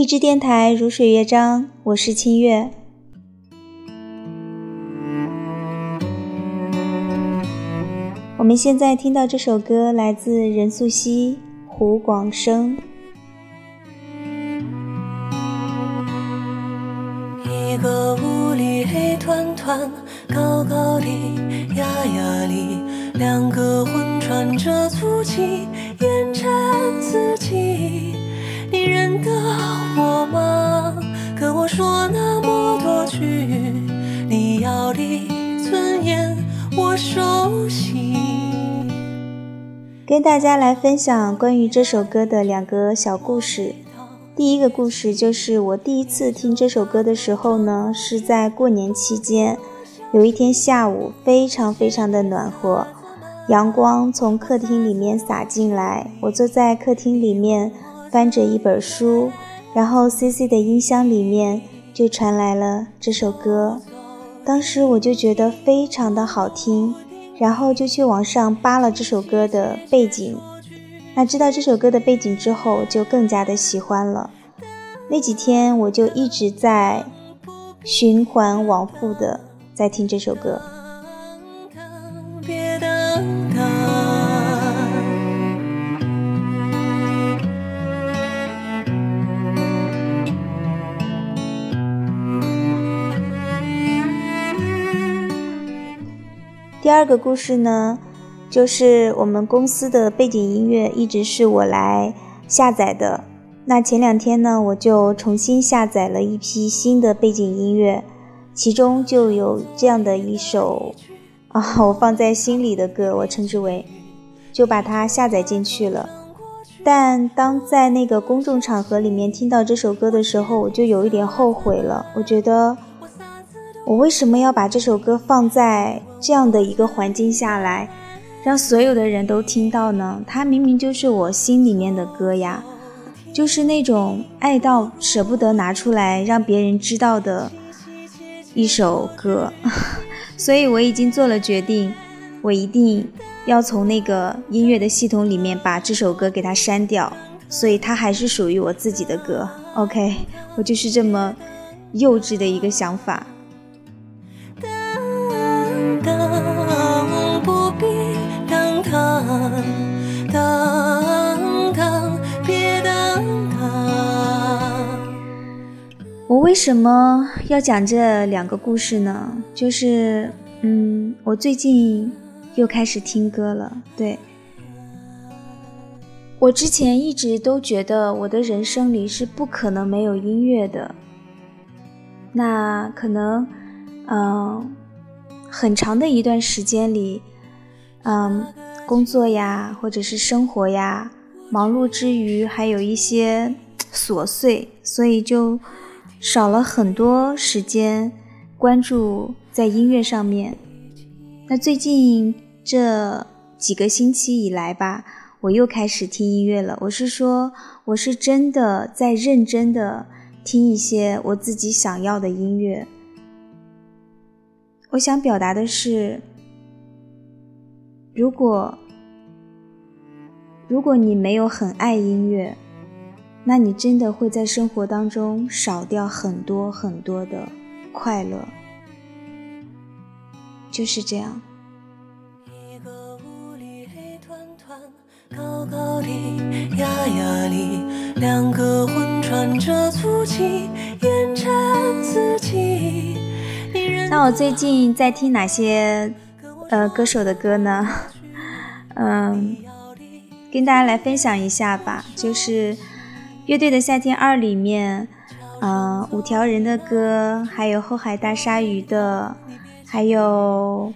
荔枝电台如水乐章，我是清月。我们现在听到这首歌来自任素汐、胡广生。一个屋里黑团团，高高的，压压里，两个魂穿着粗气，烟尘四季。你认得我吗？跟我说那么多句，你要的尊严我熟悉。跟大家来分享关于这首歌的两个小故事。第一个故事就是我第一次听这首歌的时候呢，是在过年期间，有一天下午，非常非常的暖和，阳光从客厅里面洒进来，我坐在客厅里面翻着一本书，然后 C C 的音箱里面就传来了这首歌，当时我就觉得非常的好听。然后就去网上扒了这首歌的背景，那知道这首歌的背景之后，就更加的喜欢了。那几天我就一直在循环往复的在听这首歌。第二个故事呢，就是我们公司的背景音乐一直是我来下载的。那前两天呢，我就重新下载了一批新的背景音乐，其中就有这样的一首啊，我放在心里的歌，我称之为，就把它下载进去了。但当在那个公众场合里面听到这首歌的时候，我就有一点后悔了。我觉得。我为什么要把这首歌放在这样的一个环境下来，让所有的人都听到呢？它明明就是我心里面的歌呀，就是那种爱到舍不得拿出来让别人知道的一首歌。所以我已经做了决定，我一定要从那个音乐的系统里面把这首歌给它删掉，所以它还是属于我自己的歌。OK，我就是这么幼稚的一个想法。我为什么要讲这两个故事呢？就是，嗯，我最近又开始听歌了。对，我之前一直都觉得我的人生里是不可能没有音乐的。那可能，嗯，很长的一段时间里，嗯，工作呀，或者是生活呀，忙碌之余，还有一些琐碎，所以就。少了很多时间关注在音乐上面。那最近这几个星期以来吧，我又开始听音乐了。我是说，我是真的在认真的听一些我自己想要的音乐。我想表达的是，如果如果你没有很爱音乐。那你真的会在生活当中少掉很多很多的快乐，就是这样。那我最近在听哪些呃歌手的歌呢？嗯，跟大家来分享一下吧，就是。乐队的夏天二里面，嗯，五条人的歌，还有后海大鲨鱼的，还有，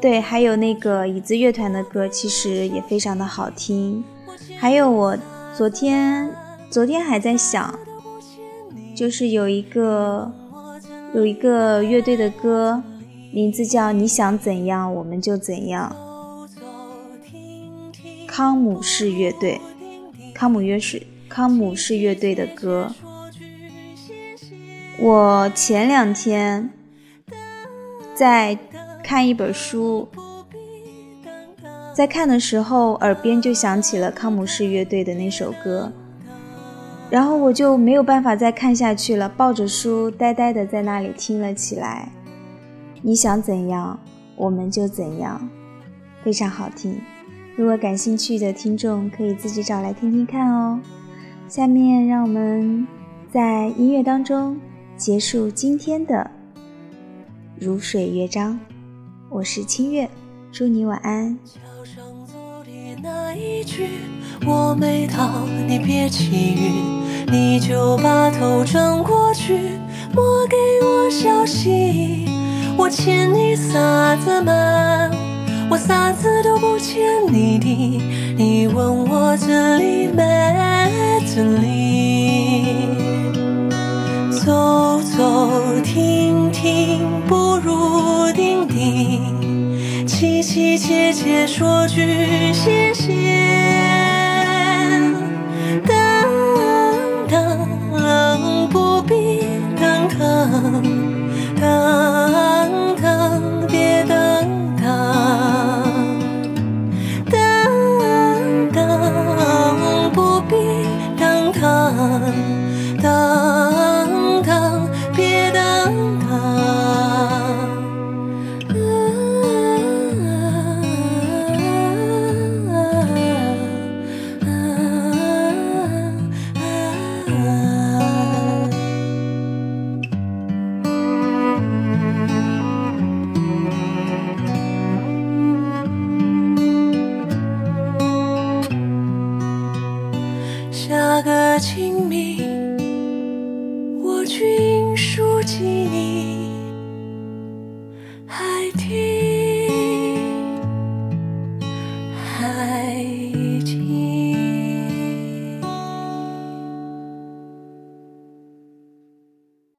对，还有那个椅子乐团的歌，其实也非常的好听。还有我昨天，昨天还在想，就是有一个有一个乐队的歌，名字叫你想怎样我们就怎样，康姆士乐队。康姆乐是康姆士乐队的歌。我前两天在看一本书，在看的时候，耳边就响起了康姆士乐队的那首歌。然后我就没有办法再看下去了，抱着书呆呆的在那里听了起来。你想怎样，我们就怎样，非常好听。如果感兴趣的听众可以自己找来听听看哦。下面让我们在音乐当中结束今天的如水乐章。我是清月，祝你晚安。桥上走的那一句我没到，你别起晕，你就把头转过去，莫给我消息。我欠你啥子嘛？我啥子都不欠你的。你问我这里没这里，走走停停不如定定，凄凄切切说句谢谢。